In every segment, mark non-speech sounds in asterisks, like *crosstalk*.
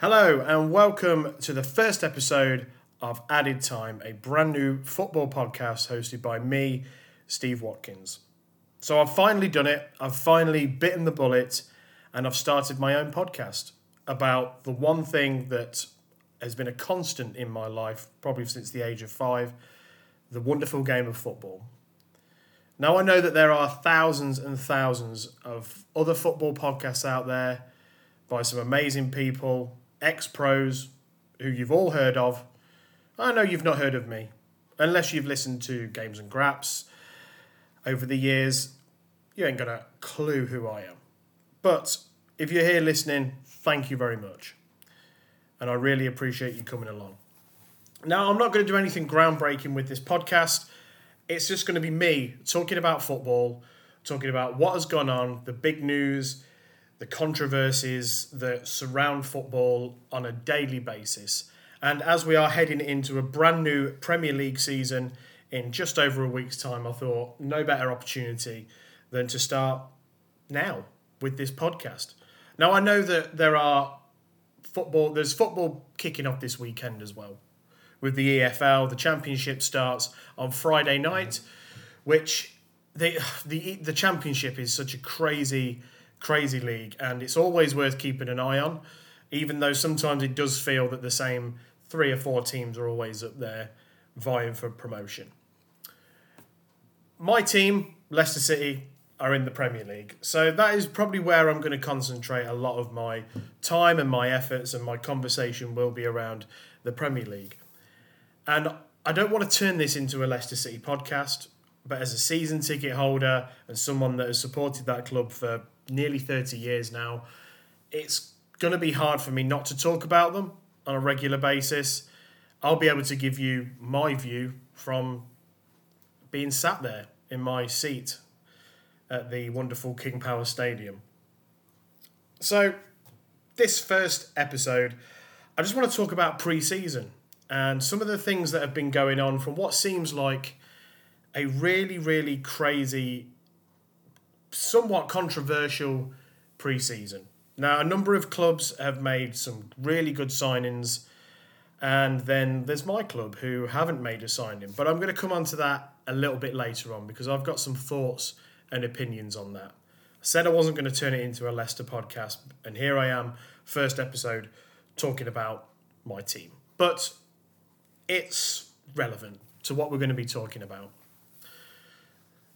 Hello, and welcome to the first episode of Added Time, a brand new football podcast hosted by me, Steve Watkins. So I've finally done it. I've finally bitten the bullet, and I've started my own podcast about the one thing that has been a constant in my life, probably since the age of five the wonderful game of football. Now, I know that there are thousands and thousands of other football podcasts out there by some amazing people, ex pros, who you've all heard of. I know you've not heard of me, unless you've listened to Games and Graps over the years. You ain't got a clue who I am. But if you're here listening, thank you very much. And I really appreciate you coming along. Now, I'm not going to do anything groundbreaking with this podcast. It's just going to be me talking about football, talking about what has gone on, the big news, the controversies that surround football on a daily basis. And as we are heading into a brand new Premier League season in just over a week's time, I thought no better opportunity than to start now with this podcast. Now, I know that there are football, there's football kicking off this weekend as well with the EFL. The championship starts on Friday night, which the *sighs* the the championship is such a crazy crazy league, and it's always worth keeping an eye on. Even though sometimes it does feel that the same three or four teams are always up there vying for promotion. My team, Leicester City, are in the Premier League. So that is probably where I'm going to concentrate a lot of my time and my efforts and my conversation will be around the Premier League. And I don't want to turn this into a Leicester City podcast, but as a season ticket holder and someone that has supported that club for nearly 30 years now, it's going to be hard for me not to talk about them on a regular basis. I'll be able to give you my view from being sat there in my seat at the wonderful King Power Stadium. So, this first episode, I just want to talk about pre season and some of the things that have been going on from what seems like a really, really crazy, somewhat controversial preseason. Now, a number of clubs have made some really good signings, and then there's my club who haven't made a signing. But I'm going to come on to that a little bit later on because I've got some thoughts and opinions on that. I said I wasn't going to turn it into a Leicester podcast, and here I am, first episode, talking about my team. But it's relevant to what we're going to be talking about.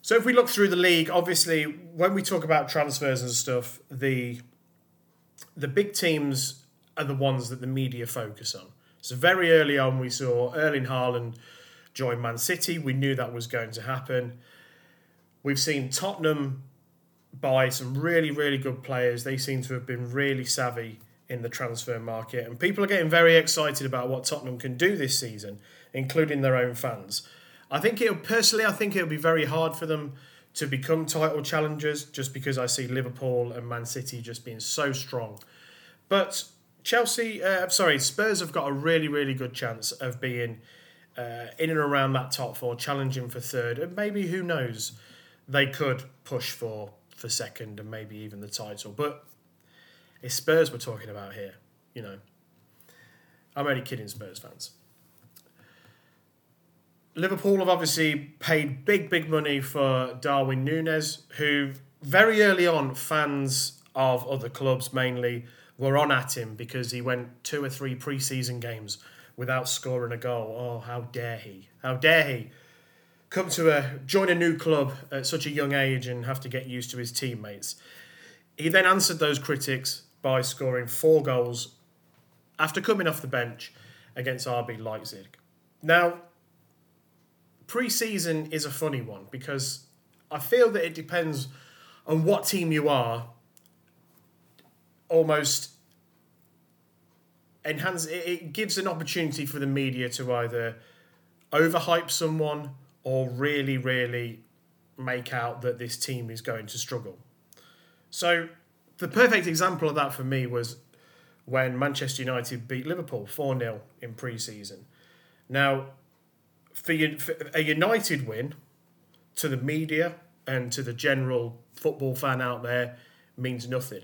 So if we look through the league, obviously when we talk about transfers and stuff, the the big teams are the ones that the media focus on. So very early on we saw Erling Haaland join Man City. We knew that was going to happen. We've seen Tottenham buy some really, really good players. They seem to have been really savvy in the transfer market, and people are getting very excited about what Tottenham can do this season, including their own fans. I think it'll personally, I think it'll be very hard for them to become title challengers, just because I see Liverpool and Man City just being so strong. But Chelsea, uh, sorry, Spurs have got a really, really good chance of being uh, in and around that top four, challenging for third, and maybe who knows, they could push for for second and maybe even the title. But it's Spurs we're talking about here, you know. I'm only kidding, Spurs fans. Liverpool have obviously paid big, big money for Darwin Nunez, who very early on, fans of other clubs mainly were on at him because he went two or three preseason games without scoring a goal. Oh, how dare he! How dare he come to a join a new club at such a young age and have to get used to his teammates? He then answered those critics by scoring four goals after coming off the bench against RB Leipzig. Now, pre-season is a funny one because I feel that it depends on what team you are. Almost enhance it gives an opportunity for the media to either overhype someone or really, really make out that this team is going to struggle. So the perfect example of that for me was when Manchester United beat Liverpool 4 0 in pre season. Now, for, for a United win to the media and to the general football fan out there means nothing.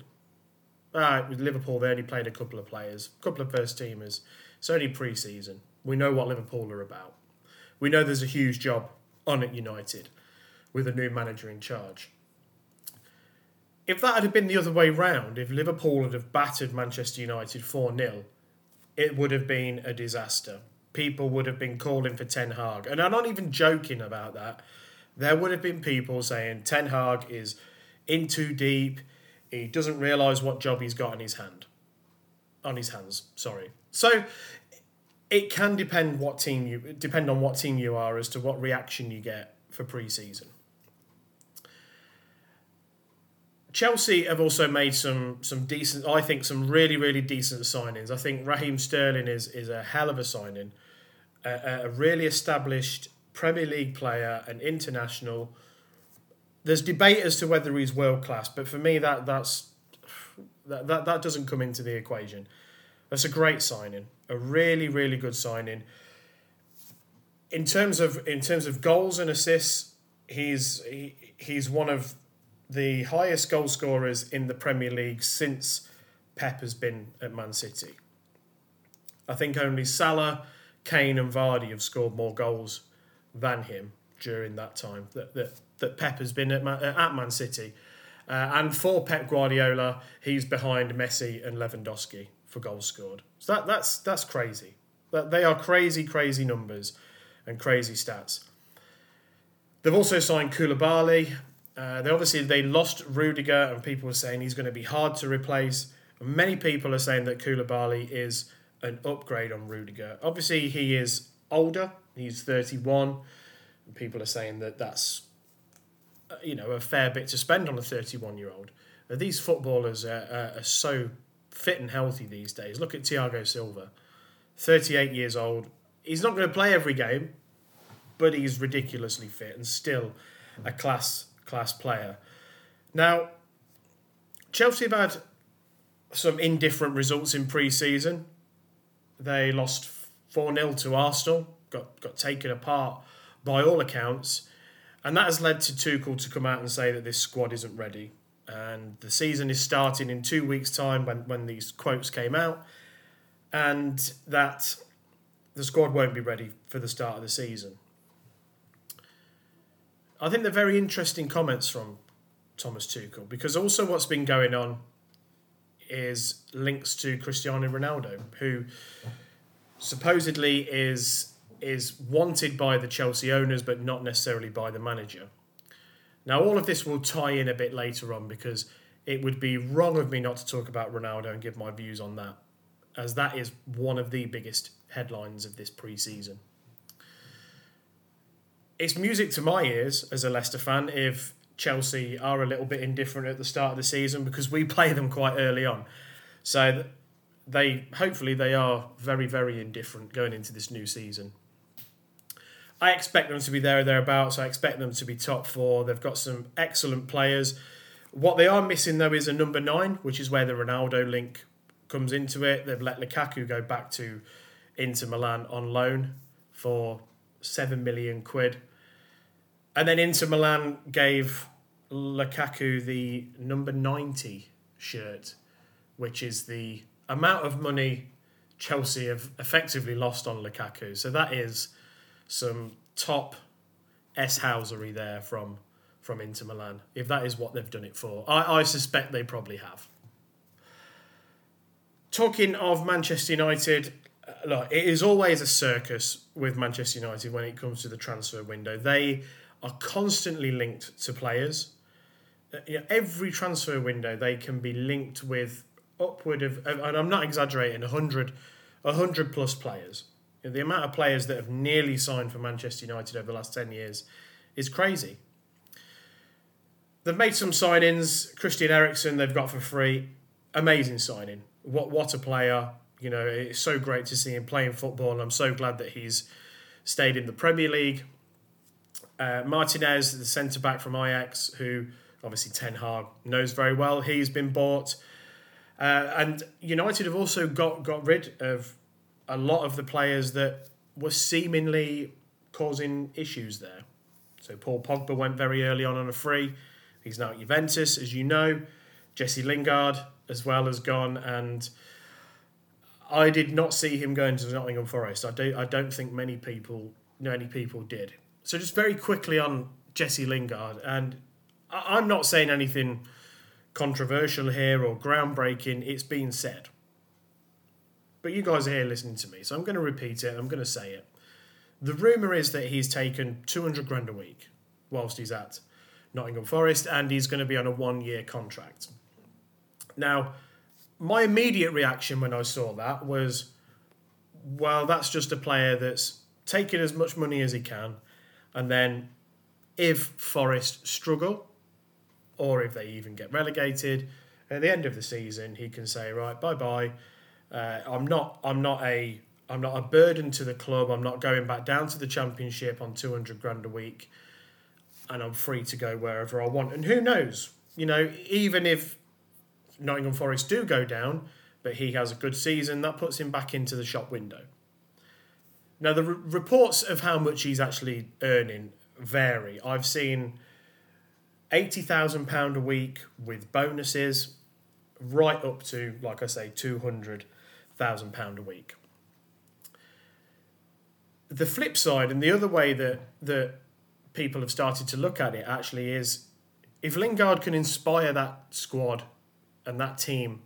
Ah, with Liverpool, they only played a couple of players, a couple of first teamers. It's only pre season. We know what Liverpool are about. We know there's a huge job on at United with a new manager in charge. If that had been the other way round, if Liverpool had have battered Manchester United 4 0, it would have been a disaster. People would have been calling for Ten Hag. And I'm not even joking about that. There would have been people saying Ten Hag is in too deep. He doesn't realise what job he's got in his hand. On his hands, sorry. So it can depend what team you depend on what team you are as to what reaction you get for pre-season. Chelsea have also made some some decent, I think, some really really decent signings. I think Raheem Sterling is is a hell of a signing, a, a really established Premier League player, an international. There's debate as to whether he's world class, but for me that that's that, that that doesn't come into the equation. That's a great signing, a really really good signing. In terms of in terms of goals and assists, he's he, he's one of the highest goal scorers in the Premier League since Pep has been at Man City. I think only Salah, Kane, and Vardy have scored more goals than him during that time that, that, that Pep has been at Man, at Man City. Uh, and for Pep Guardiola, he's behind Messi and Lewandowski for goals scored. So that, that's, that's crazy. That, they are crazy, crazy numbers and crazy stats. They've also signed Koulibaly, uh, they obviously they lost Rudiger, and people were saying he's going to be hard to replace. Many people are saying that Koulibaly is an upgrade on Rudiger. Obviously, he is older. He's thirty one. People are saying that that's uh, you know a fair bit to spend on a thirty one year old. These footballers are, are, are so fit and healthy these days. Look at Thiago Silva, thirty eight years old. He's not going to play every game, but he's ridiculously fit and still a class class player. Now, Chelsea have had some indifferent results in pre season. They lost 4 0 to Arsenal, got, got taken apart by all accounts. And that has led to Tuchel to come out and say that this squad isn't ready. And the season is starting in two weeks' time when, when these quotes came out. And that the squad won't be ready for the start of the season. I think they're very interesting comments from Thomas Tuchel because also what's been going on is links to Cristiano Ronaldo, who supposedly is is wanted by the Chelsea owners but not necessarily by the manager. Now all of this will tie in a bit later on because it would be wrong of me not to talk about Ronaldo and give my views on that, as that is one of the biggest headlines of this pre-season it's music to my ears as a Leicester fan if Chelsea are a little bit indifferent at the start of the season because we *laughs* play them quite early on. So they hopefully they are very very indifferent going into this new season. I expect them to be there or thereabouts. I expect them to be top four. They've got some excellent players. What they are missing though is a number nine, which is where the Ronaldo link comes into it. They've let Lukaku go back to Inter Milan on loan for seven million quid. And then Inter Milan gave Lukaku the number 90 shirt, which is the amount of money Chelsea have effectively lost on Lukaku. So that is some top S housery there from from Inter Milan, if that is what they've done it for. I, I suspect they probably have. Talking of Manchester United, uh, look, it is always a circus with Manchester United when it comes to the transfer window. They are constantly linked to players. Uh, you know, every transfer window, they can be linked with upward of, and I'm not exaggerating, 100, 100 plus players. You know, the amount of players that have nearly signed for Manchester United over the last 10 years is crazy. They've made some signings. Christian Eriksen, they've got for free. Amazing signing. What what a player! You know, it's so great to see him playing football, and I'm so glad that he's stayed in the Premier League. Uh, Martinez, the centre back from Ajax, who obviously Ten Hag knows very well, he's been bought. Uh, and United have also got, got rid of a lot of the players that were seemingly causing issues there. So Paul Pogba went very early on on a free. He's now at Juventus, as you know. Jesse Lingard as well has gone, and I did not see him going to Nottingham Forest. I do. I don't think many people, many people did. So just very quickly on Jesse Lingard, and I'm not saying anything controversial here or groundbreaking. It's been said, but you guys are here listening to me, so I'm going to repeat it. I'm going to say it. The rumor is that he's taken 200 grand a week whilst he's at Nottingham Forest, and he's going to be on a one-year contract. Now, my immediate reaction when I saw that was, well, that's just a player that's taking as much money as he can, and then if Forest struggle, or if they even get relegated, at the end of the season, he can say, right, bye bye. Uh, I'm not. I'm not a. I'm not a burden to the club. I'm not going back down to the championship on 200 grand a week, and I'm free to go wherever I want. And who knows? You know, even if Nottingham Forest do go down, but he has a good season, that puts him back into the shop window. Now, the r- reports of how much he's actually earning vary. I've seen £80,000 a week with bonuses, right up to, like I say, £200,000 a week. The flip side, and the other way that, that people have started to look at it actually is if Lingard can inspire that squad and that team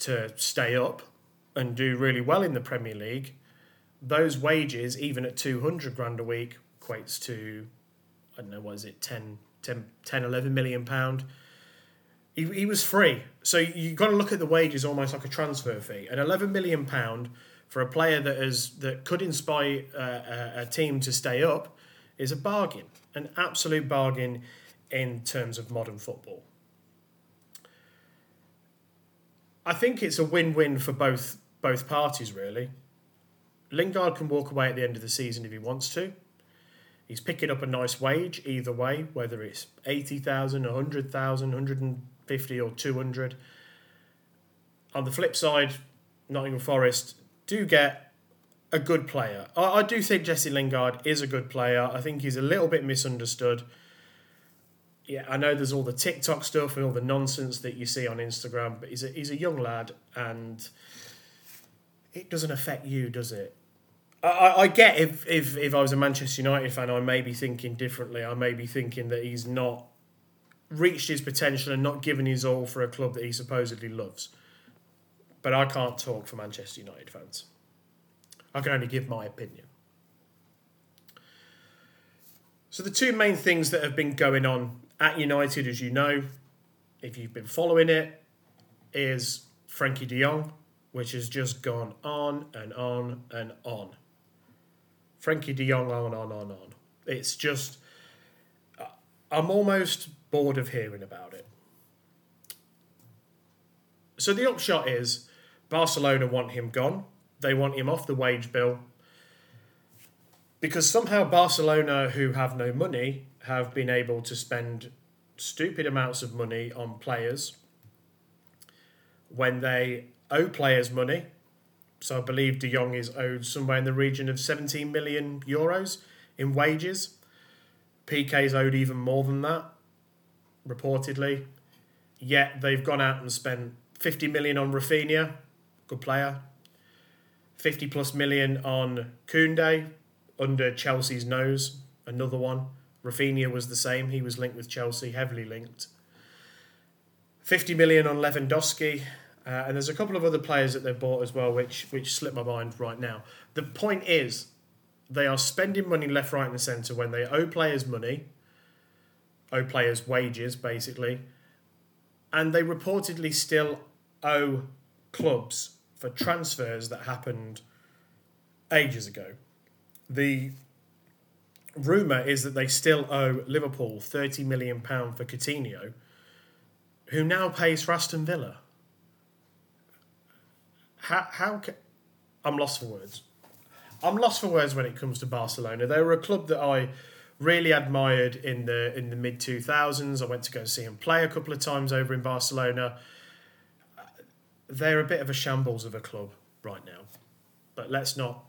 to stay up and do really well in the Premier League, those wages, even at 200 grand a week, equates to, I don't know, what is it, 10, 10, 10 11 million pound. He, he was free. So you've got to look at the wages almost like a transfer fee. An 11 million pound for a player that is that could inspire uh, a, a team to stay up is a bargain, an absolute bargain in terms of modern football. I think it's a win-win for both both parties really. Lingard can walk away at the end of the season if he wants to. He's picking up a nice wage either way, whether it's 80,000, 100,000, 150 or 200. On the flip side, Nottingham Forest do get a good player. I, I do think Jesse Lingard is a good player. I think he's a little bit misunderstood. Yeah, I know there's all the TikTok stuff and all the nonsense that you see on Instagram, but he's a, he's a young lad and it doesn't affect you, does it? I- I, get if, if, if I was a Manchester United fan, I may be thinking differently. I may be thinking that he's not reached his potential and not given his all for a club that he supposedly loves. But I can't talk for Manchester United fans. I can only give my opinion. So, the two main things that have been going on at United, as you know, if you've been following it, is Frankie de Jong, which has just gone on and on and on. Frankie de Jong on, on, on, on. It's just, I'm almost bored of hearing about it. So the upshot is Barcelona want him gone. They want him off the wage bill. Because somehow Barcelona, who have no money, have been able to spend stupid amounts of money on players when they owe players money. So I believe De Jong is owed somewhere in the region of 17 million euros in wages. Piqué is owed even more than that, reportedly. Yet they've gone out and spent 50 million on Raphinha, good player. 50 plus million on Koundé, under Chelsea's nose, another one. Raphinha was the same, he was linked with Chelsea, heavily linked. 50 million on Lewandowski, uh, and there's a couple of other players that they've bought as well, which which slip my mind right now. The point is, they are spending money left, right, and centre when they owe players money, owe players wages, basically, and they reportedly still owe clubs for transfers that happened ages ago. The rumour is that they still owe Liverpool £30 million for Coutinho, who now pays for Aston Villa. How, how ca- I'm lost for words. I'm lost for words when it comes to Barcelona. They were a club that I really admired in the in the mid 2000s. I went to go see them play a couple of times over in Barcelona. They're a bit of a shambles of a club right now. But let's not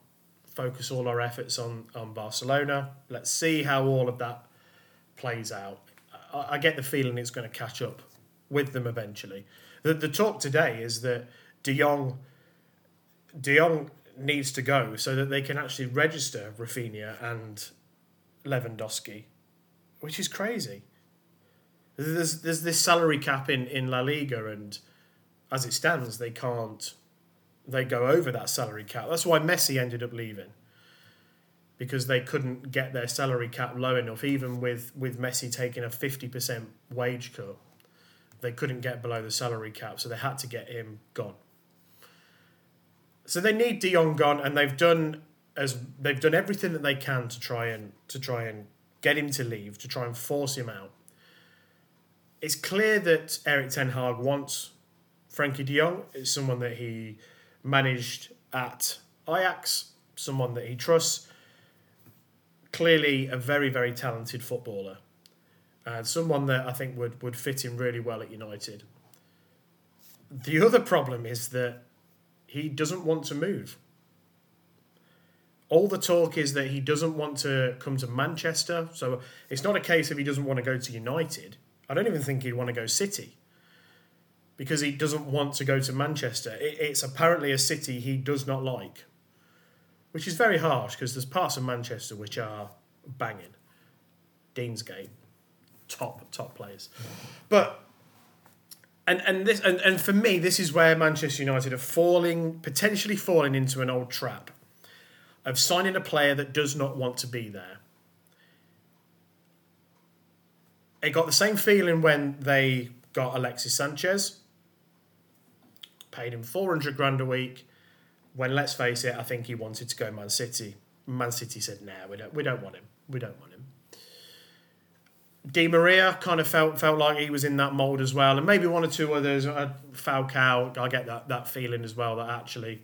focus all our efforts on, on Barcelona. Let's see how all of that plays out. I, I get the feeling it's going to catch up with them eventually. The, the talk today is that De Jong, De Jong needs to go so that they can actually register Raphinha and Lewandowski, which is crazy. There's there's this salary cap in, in La Liga, and as it stands, they can't they go over that salary cap. That's why Messi ended up leaving because they couldn't get their salary cap low enough, even with with Messi taking a fifty percent wage cut. They couldn't get below the salary cap, so they had to get him gone. So they need De Jong gone, and they've done as they've done everything that they can to try and to try and get him to leave, to try and force him out. It's clear that Erik Ten Hag wants Frankie De Jong. It's someone that he managed at Ajax, someone that he trusts. Clearly, a very very talented footballer, and someone that I think would would fit in really well at United. The other problem is that he doesn't want to move all the talk is that he doesn't want to come to Manchester. So it's not a case of he doesn't want to go to United. I don't even think he'd want to go City because he doesn't want to go to Manchester. it's apparently a city he does not like, which is very harsh because there's parts of Manchester which are banging. Deansgate, top top players, but and and this and, and for me this is where Manchester United are falling potentially falling into an old trap of signing a player that does not want to be there. It got the same feeling when they got Alexis Sanchez, paid him 400 grand a week. When let's face it, I think he wanted to go Man City. Man City said, "Nah, we don't. We don't want him. We don't want him." Di Maria kind of felt felt like he was in that mold as well, and maybe one or two others. Uh, Falcao, I get that that feeling as well that actually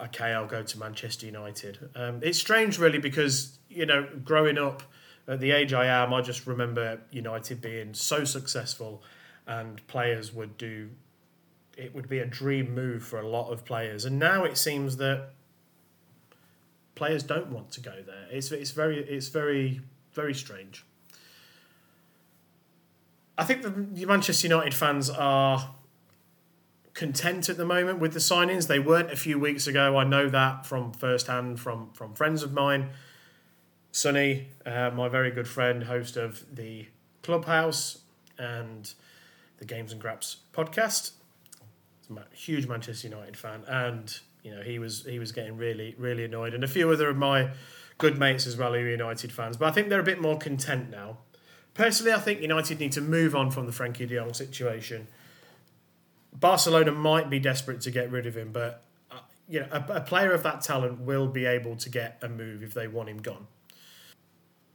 okay, I'll go to Manchester United. Um, it's strange, really, because you know, growing up at the age I am, I just remember United being so successful, and players would do. It would be a dream move for a lot of players, and now it seems that players don't want to go there. It's it's very it's very very strange. I think the Manchester United fans are content at the moment with the signings. They weren't a few weeks ago. I know that from firsthand from from friends of mine. Sonny, uh, my very good friend, host of the Clubhouse and the Games and Graps podcast. Huge Manchester United fan, and you know he was he was getting really really annoyed, and a few other of my good mates as well are United fans. But I think they're a bit more content now. Personally, I think United need to move on from the Frankie De Jong situation Barcelona might be desperate to get rid of him, but uh, you know, a, a, player of that talent will be able to get a move if they want him gone.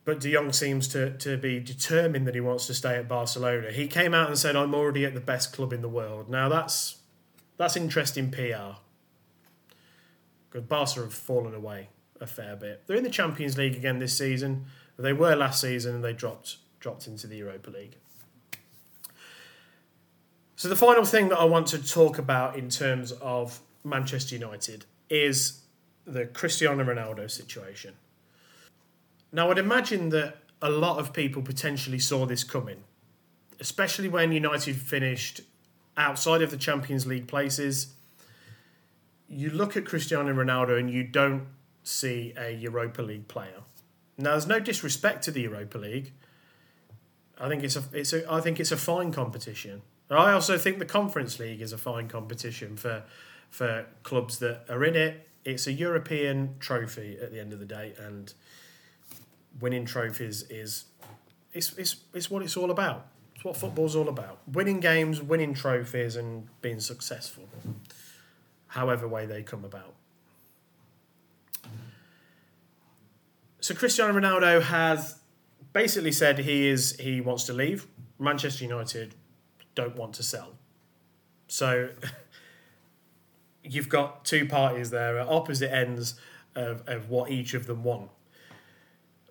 But De Jong seems to, to be determined that he wants to stay at Barcelona. He came out and said, "I'm already at the best club in the world." Now that's that's interesting PR. Because Barca have fallen away a fair bit. They're in the Champions League again this season. They were last season and they dropped dropped into the Europa League. So the final thing that I want to talk about in terms of Manchester United is the Cristiano Ronaldo situation. Now, I'd imagine that a lot of people potentially saw this coming, especially when United finished outside of the Champions League places. You look at Cristiano Ronaldo and you don't see a Europa League player. Now, there's no disrespect to the Europa League. I think it's a, it's a, I think it's a fine competition. I also think the Conference League is a fine competition for for clubs that are in it. It's a European trophy at the end of the day, and winning trophies is it's, it's, it's what it's all about. It's what football's all about. Winning games, winning trophies, and being successful, however way they come about. So Cristiano Ronaldo has basically said he is he wants to leave Manchester United don't want to sell. So *laughs* you've got two parties there at opposite ends of, of what each of them want.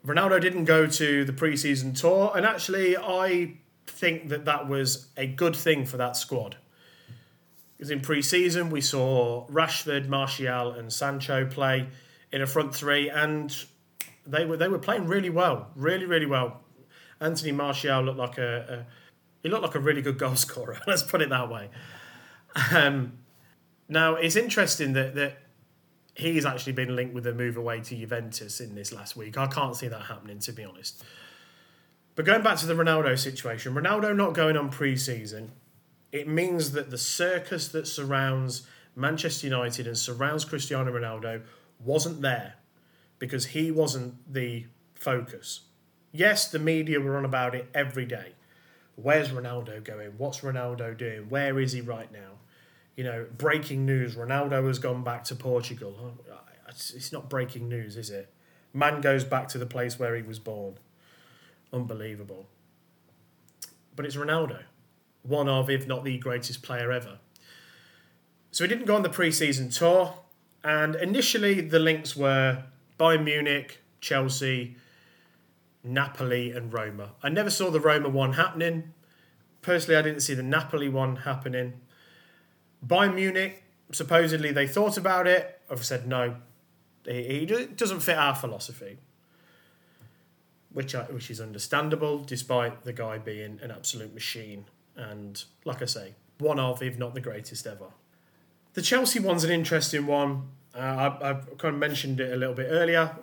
Ronaldo didn't go to the preseason tour, and actually, I think that that was a good thing for that squad. Because in preseason, we saw Rashford, Martial, and Sancho play in a front three, and they were they were playing really well, really really well. Anthony Martial looked like a, a He looked like a really good goal *laughs* scorer. Let's put it that way. Um, now it's interesting that that he's actually been linked with a move away to Juventus in this last week. I can't see that happening, to be honest. But going back to the Ronaldo situation, Ronaldo not going on pre-season, it means that the circus that surrounds Manchester United and surrounds Cristiano Ronaldo wasn't there because he wasn't the focus. Yes, the media were on about it every day. Where's Ronaldo going? What's Ronaldo doing? Where is he right now? You know, breaking news Ronaldo has gone back to Portugal. Oh, it's not breaking news, is it? Man goes back to the place where he was born. Unbelievable. But it's Ronaldo, one of, if not the greatest player ever. So he didn't go on the pre season tour, and initially the links were Bayern Munich, Chelsea, Napoli, and Roma. I never saw the Roma one happening. Personally, I didn't see the Napoli one happening. Bayern Munich, supposedly they thought about it. I've said no. He doesn't fit our philosophy, which I, which is understandable, despite the guy being an absolute machine and, like I say, one of, if not the greatest ever. The Chelsea one's an interesting one. Uh, I, I've kind of mentioned it a little bit earlier.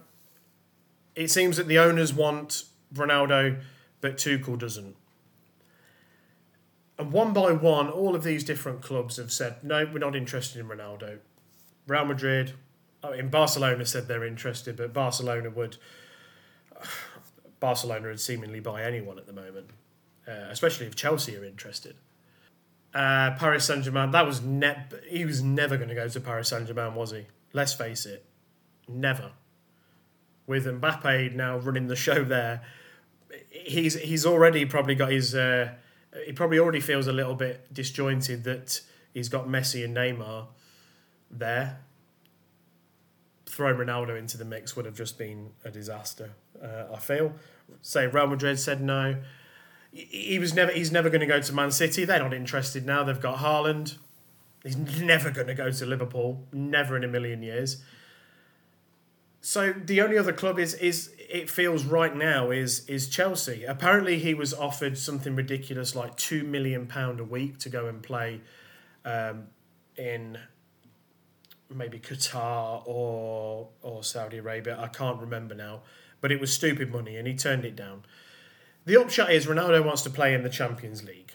It seems that the owners want Ronaldo, but Tuchel doesn't. And one by one, all of these different clubs have said, no, we're not interested in Ronaldo. Real Madrid, I mean, Barcelona said they're interested, but Barcelona would. *sighs* Barcelona would seemingly buy anyone at the moment, uh, especially if Chelsea are interested. Uh, Paris Saint Germain, that was ne- he was never going to go to Paris Saint Germain, was he? Let's face it, never. With Mbappe now running the show there, he's he's already probably got his. Uh, he probably already feels a little bit disjointed that he's got Messi and Neymar there. Throw Ronaldo into the mix would have just been a disaster. Uh, I feel. Say Real Madrid said no. He was never. He's never going to go to Man City. They're not interested now. They've got Haaland. He's never going to go to Liverpool. Never in a million years. So the only other club is is it feels right now is is Chelsea. Apparently he was offered something ridiculous like two million pound a week to go and play um, in maybe Qatar or or Saudi Arabia. I can't remember now, but it was stupid money and he turned it down. The upshot is Ronaldo wants to play in the Champions League,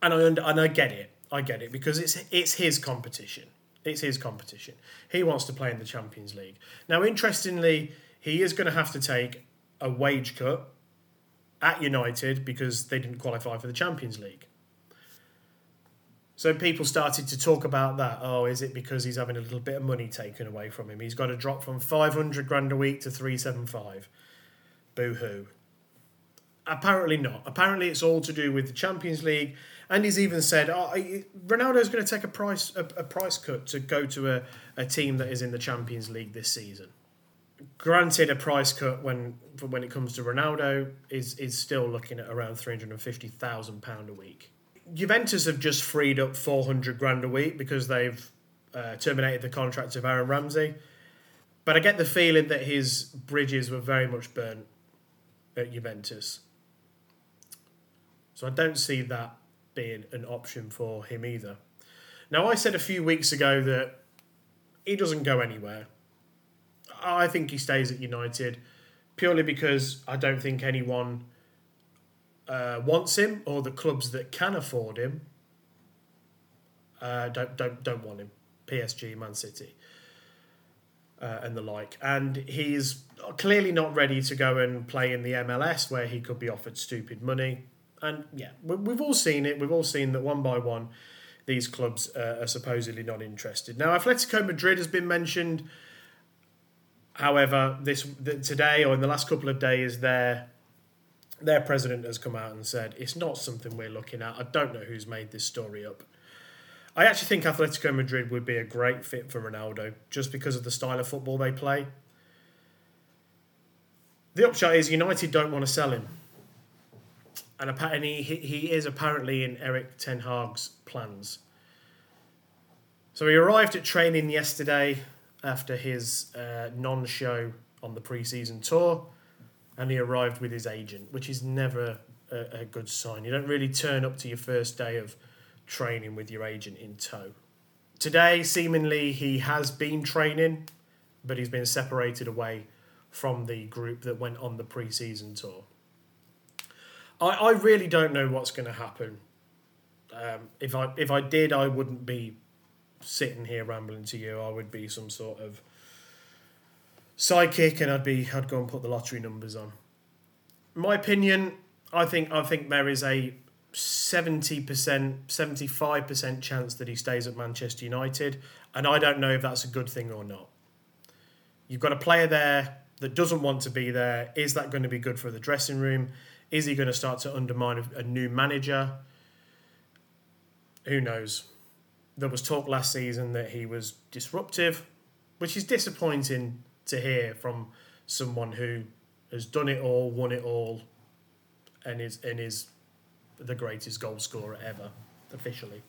and I and I get it. I get it because it's it's his competition. It's his competition. He wants to play in the Champions League. Now, interestingly, he is going to have to take a wage cut at United because they didn't qualify for the Champions League. So people started to talk about that. Oh, is it because he's having a little bit of money taken away from him? He's got to drop from 500 grand a week to 375. Boo hoo. Apparently not. Apparently it's all to do with the Champions League and he's even said, oh, Ronaldo's going to take a price a, a, price cut to go to a, a team that is in the Champions League this season. Granted, a price cut when when it comes to Ronaldo is is still looking at around three hundred and fifty thousand pound a week. Juventus have just freed up four hundred grand a week because they've uh, terminated the contract of Aaron Ramsey. But I get the feeling that his bridges were very much burnt at Juventus. So I don't see that being an option for him either. Now, I said a few weeks ago that he doesn't go anywhere. I think he stays at United purely because I don't think anyone uh, wants him or the clubs that can afford him uh, don't don't don't want him. PSG, Man City, uh, and the like. And he's clearly not ready to go and play in the MLS where he could be offered stupid money and yeah, we've all seen it. We've all seen that one by one, these clubs uh, are supposedly not interested. Now, Atletico Madrid has been mentioned. However, this today or in the last couple of days, their their president has come out and said it's not something we're looking at. I don't know who's made this story up. I actually think Atletico Madrid would be a great fit for Ronaldo just because of the style of football they play. The upshot is United don't want to sell him and he, he is apparently in Erik Ten Hag's plans. So he arrived at training yesterday after his uh, non-show on the pre-season tour, and he arrived with his agent, which is never a, a good sign. You don't really turn up to your first day of training with your agent in tow. Today, seemingly, he has been training, but he's been separated away from the group that went on the pre-season tour. I, I really don't know what's going to happen. Um, if I if I did, I wouldn't be sitting here rambling to you. I would be some sort of sidekick, and I'd be I'd go and put the lottery numbers on. My opinion, I think I think there is a seventy percent, seventy five percent chance that he stays at Manchester United, and I don't know if that's a good thing or not. You've got a player there that doesn't want to be there. Is that going to be good for the dressing room? Is he going to start to undermine a new manager? Who knows? There was talk last season that he was disruptive, which is disappointing to hear from someone who has done it all, won it all, and is and is the greatest goal scorer ever, officially.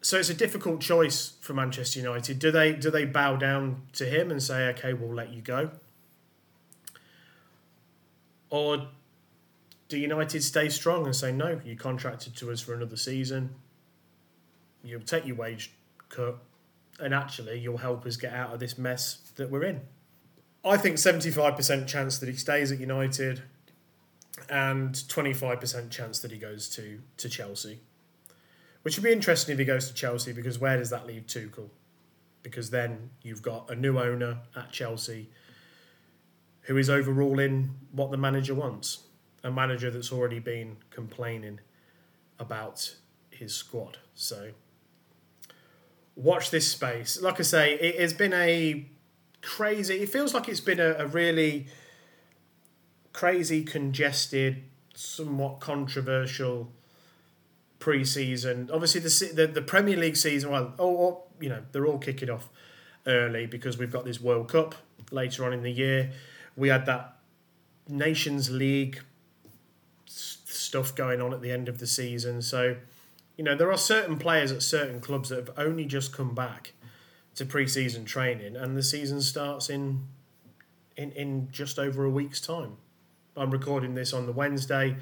So it's a difficult choice for Manchester United. Do they do they bow down to him and say, "Okay, we'll let you go," or do United stay strong and say, "No, you contracted to us for another season. You'll take your wage cut, and actually, you'll help us get out of this mess that we're in." I think seventy-five percent chance that he stays at United, and twenty-five percent chance that he goes to to Chelsea. Which would be interesting if he goes to Chelsea because where does that leave Tuchel? Because then you've got a new owner at Chelsea who is overruling what the manager wants. A manager that's already been complaining about his squad. So watch this space. Like I say, it has been a crazy, it feels like it's been a, a really crazy, congested, somewhat controversial pre-season. Obviously, the the, the Premier League season. Well, oh, oh, you know, they're all kicking off early because we've got this World Cup later on in the year. We had that Nations League stuff going on at the end of the season. So, you know, there are certain players at certain clubs that have only just come back to pre-season training, and the season starts in in in just over a week's time. I'm recording this on the Wednesday.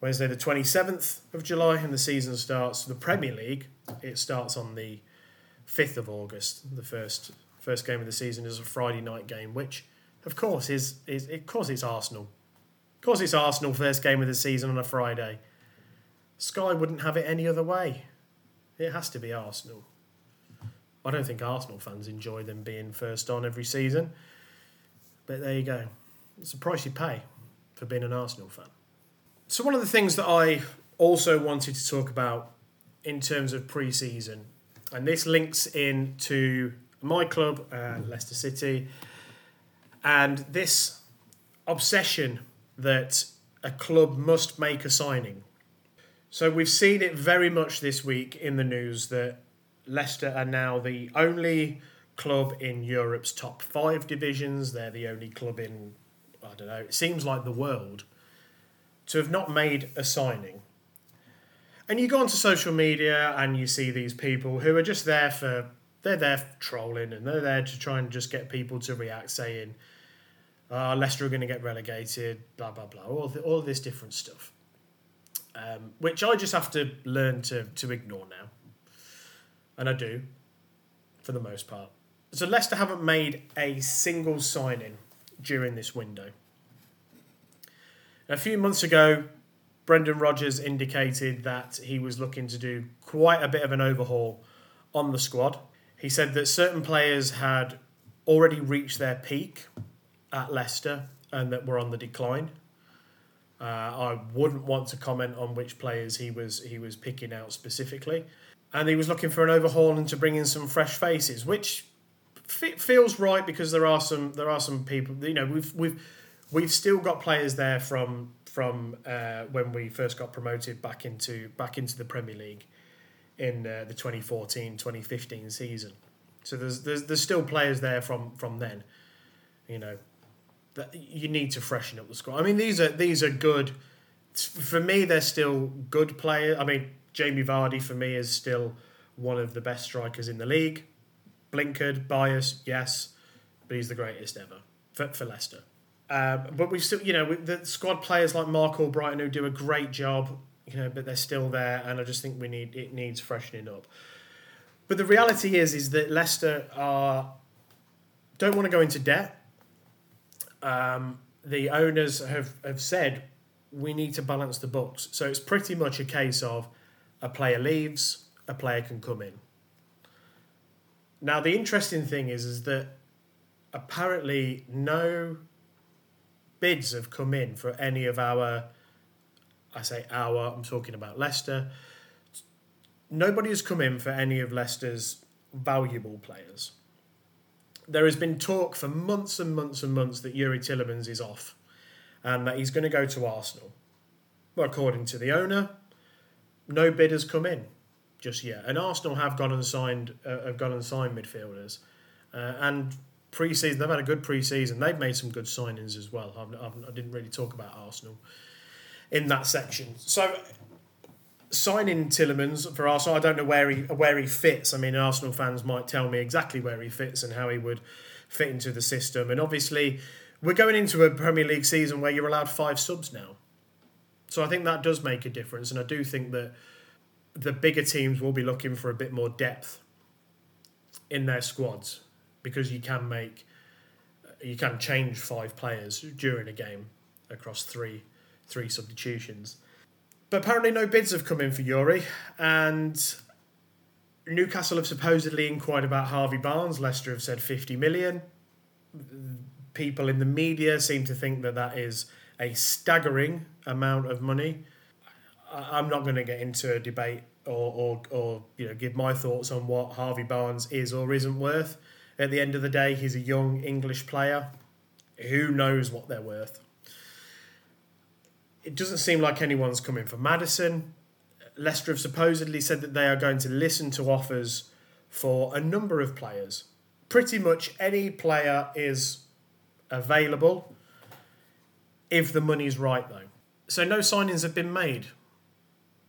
Wednesday, the 27th of July, and the season starts. The Premier League, it starts on the 5th of August. The first first game of the season is a Friday night game, which, of course, is, is of course, it's Arsenal. Of course, it's Arsenal, first game of the season on a Friday. Sky wouldn't have it any other way. It has to be Arsenal. I don't think Arsenal fans enjoy them being first on every season. But there you go. It's a price you pay for being an Arsenal fan. So one of the things that I also wanted to talk about in terms of pre-season, and this links in to my club, uh, Leicester City, and this obsession that a club must make a signing. So we've seen it very much this week in the news that Leicester are now the only club in Europe's top five divisions. They're the only club in, I don't know, it seems like the world to have not made a signing. And you go onto social media and you see these people who are just there for they're there for trolling and they're there to try and just get people to react, saying, uh, Leicester are going to get relegated, blah blah blah, all the, all this different stuff, um, which I just have to learn to to ignore now, and I do, for the most part. So Leicester haven't made a single signing during this window. A few months ago, Brendan Rodgers indicated that he was looking to do quite a bit of an overhaul on the squad. He said that certain players had already reached their peak at Leicester and that were on the decline. Uh, I wouldn't want to comment on which players he was he was picking out specifically, and he was looking for an overhaul and to bring in some fresh faces, which f- feels right because there are some there are some people you know we've we've we've still got players there from from uh, when we first got promoted back into back into the Premier League in uh, the 2014-2015 season. So there's, there's there's still players there from from then. You know, that you need to freshen up the squad. I mean, these are these are good. For me, they're still good players. I mean, Jamie Vardy for me is still one of the best strikers in the league. Blinkered, biased, yes, but he's the greatest ever for, for Leicester. Uh, but we've still, you know, the squad players like Marc Albrighton who do a great job, you know, but they're still there, and I just think we need it needs freshening up. But the reality is, is that Leicester are don't want to go into debt. Um, the owners have, have said we need to balance the books. So it's pretty much a case of a player leaves, a player can come in. Now the interesting thing is is that apparently no bids have come in for any of our I say our, I'm talking about Leicester. Nobody has come in for any of Leicester's valuable players. There has been talk for months and months and months that Youri Tielemans is off and that he's going to go to Arsenal. Well, according to the owner, no bid has come in just yet, and Arsenal have gone and signed uh, have gone and signed midfielders, uh, and pre-season they've had a good pre-season. They've made some good signings as well. I've, I've, I did not really talk about Arsenal in that section. So signing Tielemans for Arsenal, I don't know where he where he fits. I mean, Arsenal fans might tell me exactly where he fits and how he would fit into the system. And obviously, we're going into a Premier League season where you're allowed five subs now. So I think that does make a difference, and I do think that the bigger teams will be looking for a bit more depth in their squads because you can make you can change five players during a game across three three substitutions. But apparently no bids have come in for Youri, and Newcastle have supposedly inquired about Harvey Barnes. Leicester have said 50 million. People in the media seem to think that that is a staggering amount of money. I'm not going to get into a debate or, or, or you know give my thoughts on what Harvey Barnes is or isn't worth. At the end of the day, he's a young English player. Who knows what they're worth? It doesn't seem like anyone's coming for Maddison. Leicester have supposedly said that they are going to listen to offers for a number of players. Pretty much any player is available if the money's right, though. So no signings have been made,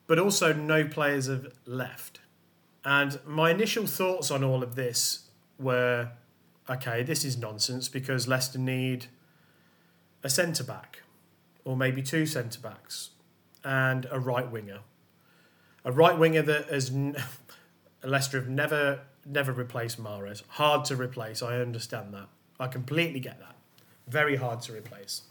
but also no players have left. And my initial thoughts on all of this were okay, this is nonsense because Leicester need a centre back or maybe two centre backs and a right winger. A right winger that has *laughs* Leicester have never never replaced Mahrez. Hard to replace. I understand that. I completely get that. Very hard to replace.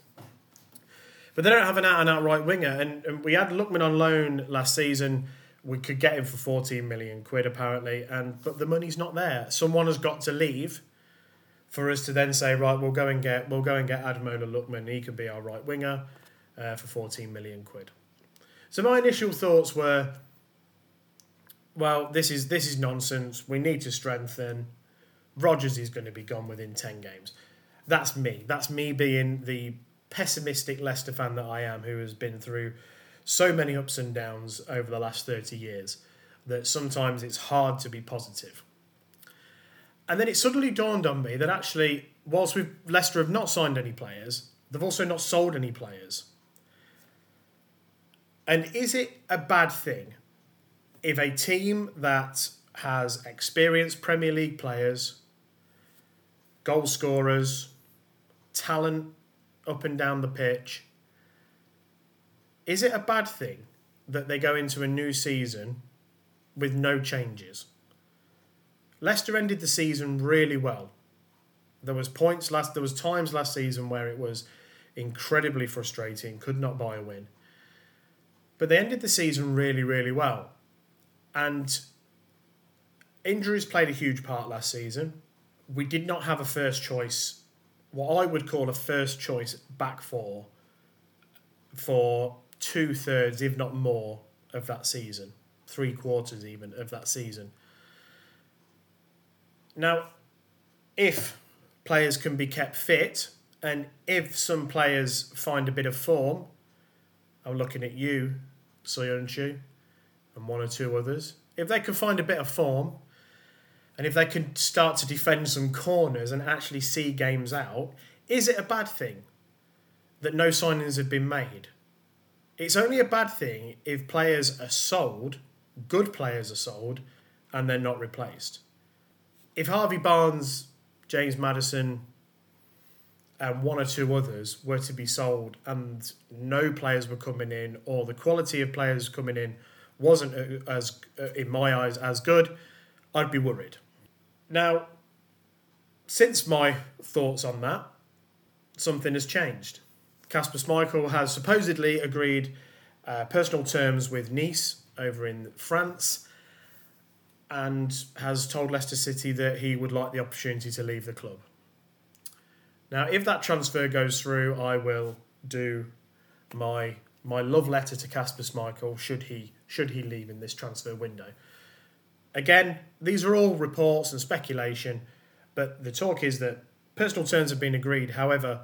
But they don't have an out and out right winger. And, and we had Lookman on loan last season. We could get him for 14 million quid apparently, and but the money's not there. Someone has got to leave for us to then say, right, we'll go and get we'll go and get Ademola Lookman. He can be our right winger uh, for 14 million quid. So my initial thoughts were, well, this is this is nonsense. We need to strengthen. Rodgers is going to be gone within 10 games. That's me. That's me being the pessimistic Leicester fan that I am, who has been through so many ups and downs over the last 30 years that sometimes it's hard to be positive. And then it suddenly dawned on me that actually, whilst we've, Leicester have not signed any players, they've also not sold any players. And is it a bad thing if a team that has experienced Premier League players, goal scorers, talent up and down the pitch. Is it a bad thing that they go into a new season with no changes? Leicester ended the season really well. There was points last there was times last season where it was incredibly frustrating, could not buy a win. But they ended the season really, really well. And injuries played a huge part last season. We did not have a first choice what I would call a first choice back four for two thirds, if not more, of that season, three quarters even of that season. Now, if players can be kept fit, and if some players find a bit of form, I'm looking at you, Soyuncu, and one or two others. If they can find a bit of form, and if they can start to defend some corners and actually see games out, is it a bad thing that no signings have been made? It's only a bad thing if players are sold, good players are sold, and they're not replaced. If Harvey Barnes, James Maddison, and one or two others were to be sold and no players were coming in or the quality of players coming in wasn't uh, as uh, in my eyes as good i'd be worried now since my thoughts on that something has changed Kasper Schmeichel has supposedly agreed uh, personal terms with Nice over in France and has told Leicester City that he would like the opportunity to leave the club. Now, if that transfer goes through, I will do my my love letter to Kasper Schmeichel should he should he leave in this transfer window. Again, these are all reports and speculation, but the talk is that personal terms have been agreed. However,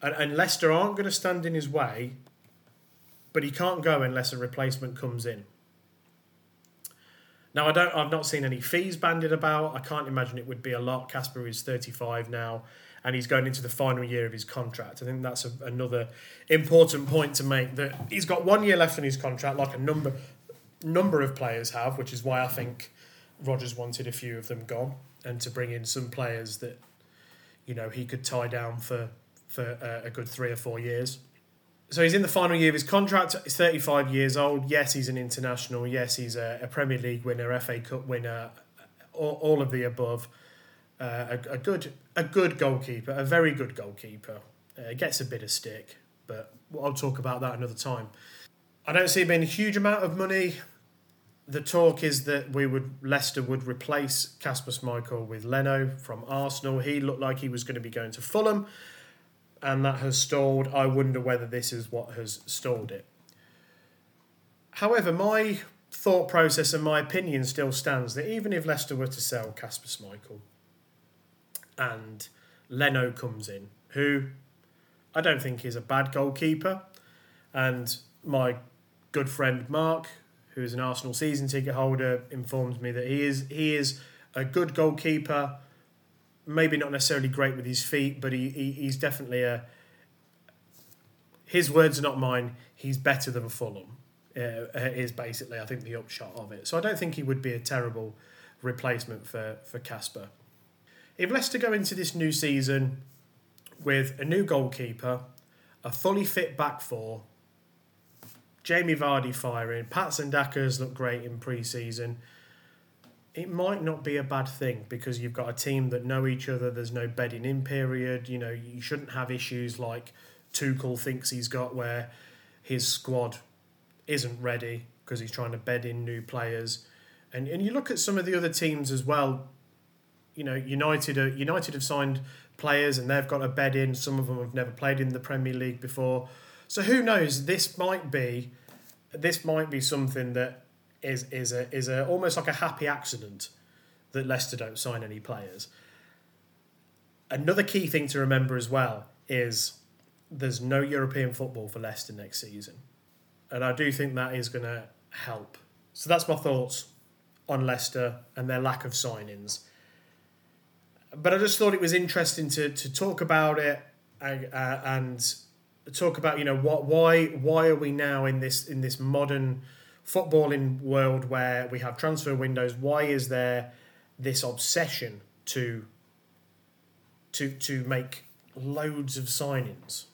and, and Leicester aren't going to stand in his way, but he can't go unless a replacement comes in. Now I don't. I've not seen any fees banded about. I can't imagine it would be a lot. Kasper is thirty five now and he's going into the final year of his contract. I think that's a, another important point to make. That he's got one year left in his contract, like a number number of players have, which is why I think Rodgers wanted a few of them gone and to bring in some players that you know he could tie down for for a, a good three or four years. So he's in the final year of his contract. He's 35 years old. Yes, he's an international. Yes, he's a, a Premier League winner, FA Cup winner, all, all of the above uh, a, a, good a good goalkeeper, a very good goalkeeper. Uh, gets a bit of stick, but I'll talk about that another time. I don't see it being a huge amount of money. The talk is that we would Leicester would replace Kasper Schmeichel with Leno from Arsenal. He looked like he was going to be going to Fulham, and that has stalled. I wonder whether this is what has stalled it. However, my thought process and my opinion still stands that even if Leicester were to sell Kasper Schmeichel, and Leno comes in, who I don't think is a bad goalkeeper. And my good friend Mark, who is an Arsenal season ticket holder, informs me that he is he is a good goalkeeper. Maybe not necessarily great with his feet, but he, he he's definitely a. His words are not mine. He's better than Fulham. Uh, is basically I think the upshot of it. So I don't think he would be a terrible replacement for for Kasper if Leicester go into this new season with a new goalkeeper, a fully fit back four, Jamie Vardy firing, Patson Daka's look great in pre-season. It might not be a bad thing because you've got a team that know each other. There's no bedding in period. You know you shouldn't have issues like Tuchel thinks he's got where his squad isn't ready because he's trying to bed in new players. And and you look at some of the other teams as well you know, United are, United have signed players and they've got a bed in. Some of them have never played in the Premier League before. So who knows? This might be this might be something that is is a is a almost like a happy accident that Leicester don't sign any players. Another key thing to remember as well is there's no European football for Leicester next season. And I do think that is going to help. So that's my thoughts on Leicester and their lack of signings but I just thought it was interesting to to talk about it and, uh, and talk about you know what why why are we now in this in this modern footballing world where we have transfer windows? Why is there this obsession to to to make loads of signings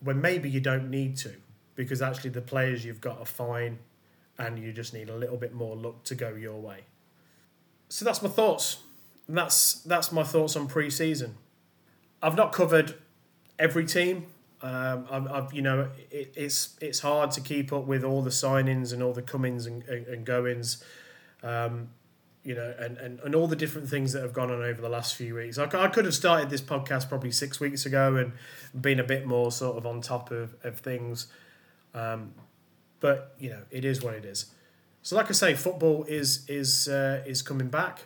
when maybe you don't need to? Because actually the players you've got are fine and you just need a little bit more luck to go your way. So that's my thoughts and that's that's my thoughts on pre-season. I've not covered every team. Um, I've, I've, you know, it, it's it's hard to keep up with all the signings and all the comings and, and, and goings, um, you know, and, and, and all the different things that have gone on over the last few weeks. I, I could have started this podcast probably six weeks ago and been a bit more sort of on top of, of things, um, but you know, it is what it is. So, like I say, football is is uh, is coming back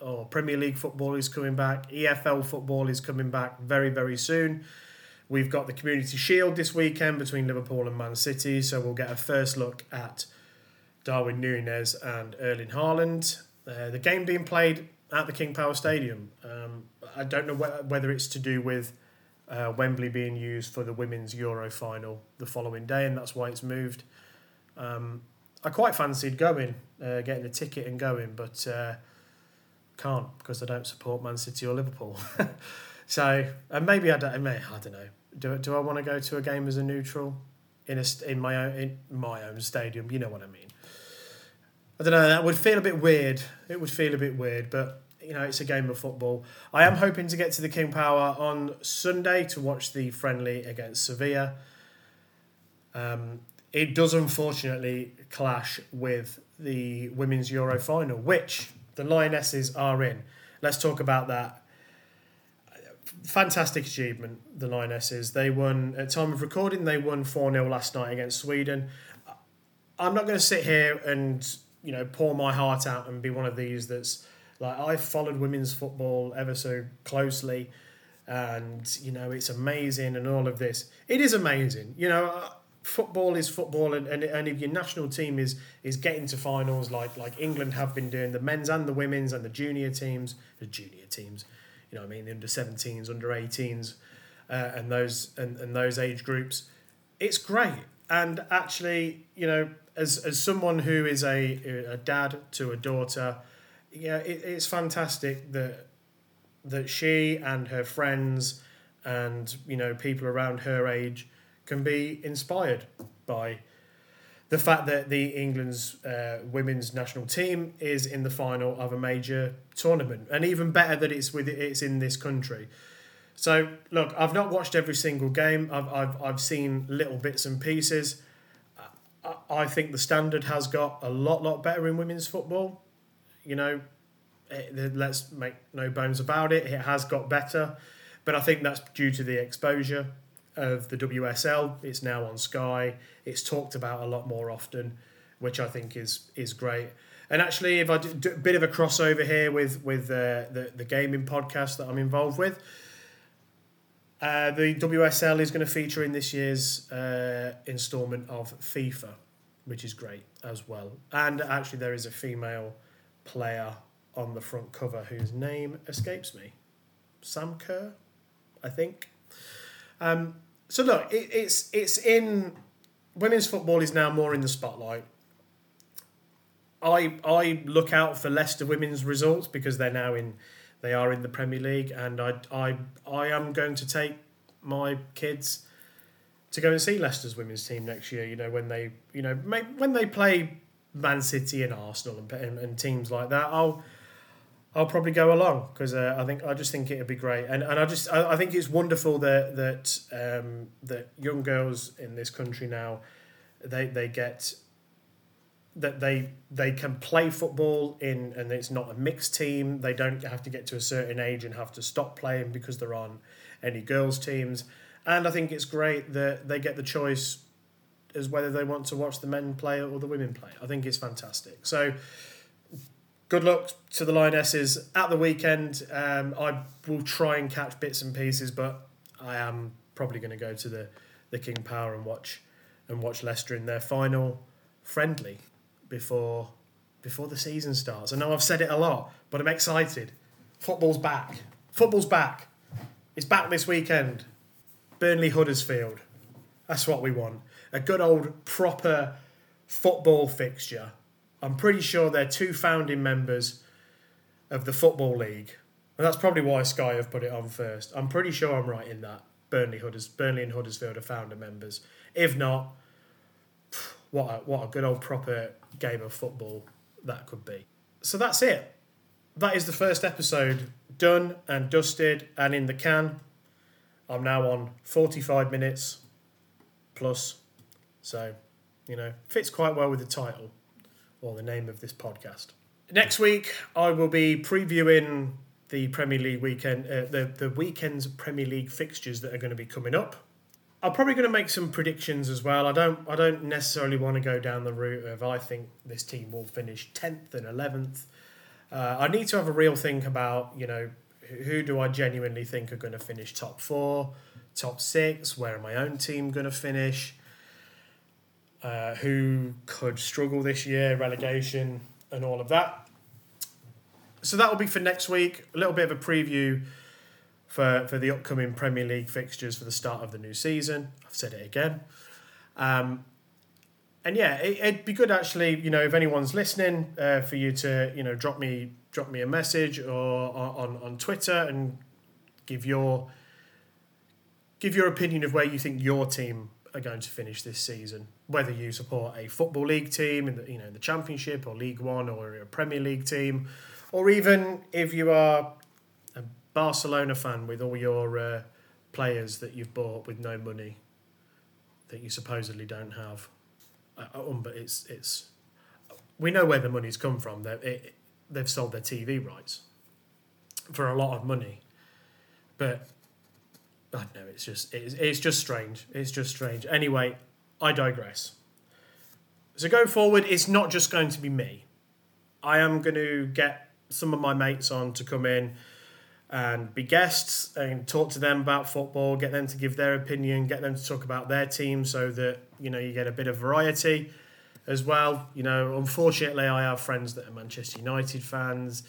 or Premier League football is coming back. EFL football is coming back very, very soon. We've got the Community Shield this weekend between Liverpool and Man City, so we'll get a first look at Darwin Nunez and Erling Haaland. Uh, the game being played at the King Power Stadium. Um, I don't know wh- whether it's to do with uh, Wembley being used for the women's Euro final the following day, and that's why it's moved. Um, I quite fancied going, uh, getting a ticket and going, but uh, can't because I don't support Man City or Liverpool. *laughs* So, and maybe I don't. I, may, I don't know. Do do I want to go to a game as a neutral in a in my own in my own stadium? You know what I mean. I don't know. That would feel a bit weird. It would feel a bit weird, but you know, it's a game of football. I am hoping to get to the King Power on Sunday to watch the friendly against Sevilla. Um, it does unfortunately clash with the Women's Euro final, which the Lionesses are in. Let's talk about that. Fantastic achievement, the Lionesses. They won, at time of recording, they won 4 0 last night against Sweden. I'm not going to sit here and, you know, pour my heart out and be one of these that's like, I've followed women's football ever so closely and, you know, it's amazing and all of this. It is amazing. You know, football is football, and, and, and if your national team is is getting to finals like like England have been doing, the men's and the women's and the junior teams, the junior teams, you know, what I mean, the under 17s, under 18s, uh, and those and, and those age groups, it's great. And actually, you know, as as someone who is a a dad to a daughter, yeah, it, it's fantastic that that she and her friends and you know people around her age can be inspired by the fact that the England's uh, women's national team is in the final of a major tournament, and even better that it's with it's in this country. So look, I've not watched every single game. I've I've, I've seen little bits and pieces. I, I think the standard has got a lot lot better in women's football. You know, it, let's make no bones about it. It has got better, but I think that's due to the exposure of the WSL. It's now on Sky. It's talked about a lot more often, which I think is is great. And actually, if I do a bit of a crossover here with with uh, the the gaming podcast that I'm involved with, uh, the WSL is going to feature in this year's uh, instalment of FIFA, which is great as well. And actually, there is a female player on the front cover whose name escapes me, Sam Kerr, I think. Um, so look, it, it's it's in women's football is now more in the spotlight. I I look out for Leicester women's results because they're now in they are in the Premier League, and I I I am going to take my kids to go and see Leicester's women's team next year. You know when they you know when they play Man City and Arsenal and, and, and teams like that. I'll I'll probably go along because uh, I think I just think it'd be great, and and I just I, I think it's wonderful that that um, that young girls in this country now, they they get that they they can play football in and it's not a mixed team. They don't have to get to a certain age and have to stop playing because they're on any girls teams. And I think it's great that they get the choice as whether they want to watch the men play or the women play. I think it's fantastic. So good luck to the Lionesses at the weekend. Um, I will try and catch bits and pieces, but I am probably going to go to the, the King Power and watch and watch Leicester in their final friendly before before the season starts. I know I've said it a lot, but I'm excited. Football's back. Football's back. It's back this weekend. Burnley Huddersfield. That's what we want. A good old proper football fixture I'm pretty sure they're two founding members of the Football League. And that's probably why Sky have put it on first. I'm pretty sure I'm right in that. Burnley, Hudders, Burnley and Huddersfield are founder members. If not, what a, what a good old proper game of football that could be. So that's it. That is the first episode done and dusted and in the can. I'm now on 45 minutes plus. So, you know, fits quite well with the title or the name of this podcast. Next week, I will be previewing the Premier League weekend, uh, the the weekend's Premier League fixtures that are going to be coming up. I'm probably going to make some predictions as well. I don't I don't necessarily want to go down the route of I think this team will finish tenth and eleventh. Uh, I need to have a real think about you know who do I genuinely think are going to finish top four, top six. Where are my own team going to finish? Uh, who could struggle this year, relegation, and all of that. So that will be for next week. A little bit of a preview for, for the upcoming Premier League fixtures for the start of the new season. I've said it again. Um, and yeah, it, would be good actually, you know, if anyone's listening, uh, for you to, you know, drop me drop me a message or on, on Twitter and give your give your opinion of where you think your team are going to finish this season. Whether you support a football league team in the you know the Championship or League One or a Premier League team, or even if you are a Barcelona fan with all your uh, players that you've bought with no money that you supposedly don't have. Uh, um, but it's it's we know where the money's come from. They it, they've sold their TV rights for a lot of money, but I don't know. It's just it's, it's just strange. It's just strange. Anyway, I digress. So going forward, it's not just going to be me. I am going to get some of my mates on to come in and be guests and talk to them about football, get them to give their opinion, get them to talk about their team so that, you know, you get a bit of variety as well. You know, unfortunately, I have friends that are Manchester United fans,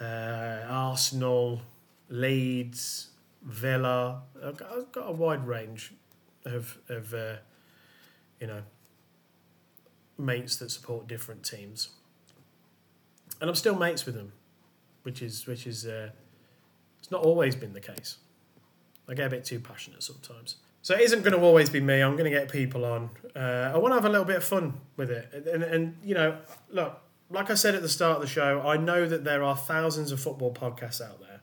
uh, Arsenal, Leeds, Villa. I've got, I've got a wide range of, of uh, you know, mates that support different teams. And I'm still mates with them, which is, which is, uh, it's not always been the case. I get a bit too passionate sometimes. So it isn't going to always be me. I'm going to get people on. Uh, I want to have a little bit of fun with it. And, and, you know, look, like I said at the start of the show, I know that there are thousands of football podcasts out there.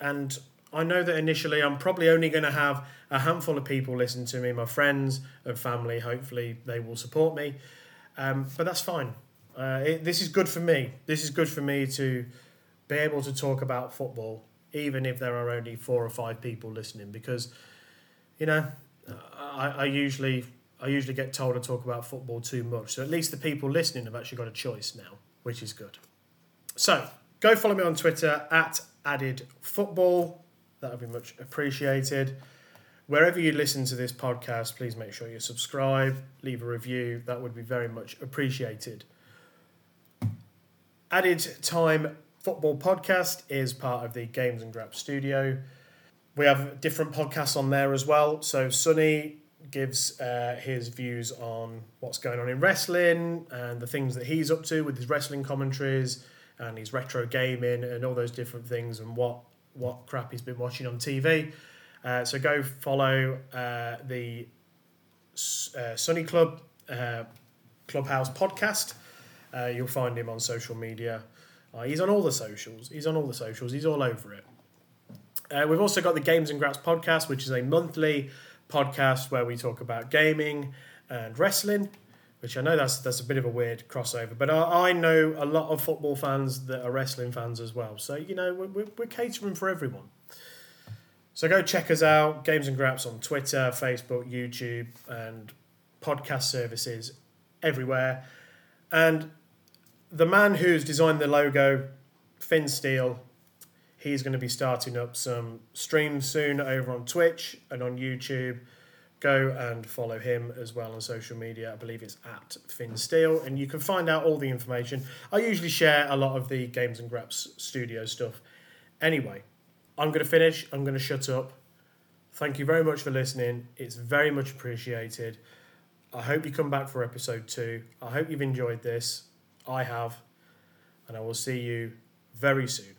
And I know that initially I'm probably only going to have a handful of people listen to me, my friends and family. Hopefully, they will support me. Um, but that's fine. Uh, it, this is good for me. This is good for me to be able to talk about football even if there are only four or five people listening, because you know I, I usually I usually get told to talk about football too much. So at least the people listening have actually got a choice now, which is good. So go follow me on Twitter at added football. That would be much appreciated. Wherever you listen to this podcast, please make sure you subscribe, leave a review. That would be very much appreciated. Added time Football Podcast is part of the Games and Grap studio. We have different podcasts on there as well. So Sonny gives uh, his views on what's going on in wrestling and the things that he's up to with his wrestling commentaries and his retro gaming and all those different things and what what crap he's been watching on TV. Uh, so go follow uh, the uh, Sunny Club uh, Clubhouse podcast. Uh, you'll find him on social media. Uh, he's on all the socials. He's on all the socials. He's all over it. We've also got the Games and Graps podcast, which is a monthly podcast where we talk about gaming and wrestling, which I know that's that's a bit of a weird crossover, but I, I know a lot of football fans that are wrestling fans as well. So you know we're, we're catering for everyone. So go check us out, Games and Graps on Twitter, Facebook, YouTube, and podcast services everywhere. And the man who's designed the logo, Finn Steele, he's going to be starting up some streams soon over on Twitch and on YouTube. Go and follow him as well on social media. I believe it's at Finn Steele, and you can find out all the information. I usually share a lot of the Games and Graps studio stuff. Anyway, I'm going to finish. I'm going to shut up. Thank you very much for listening. It's very much appreciated. I hope you come back for episode two. I hope you've enjoyed this. I have, and I will see you very soon.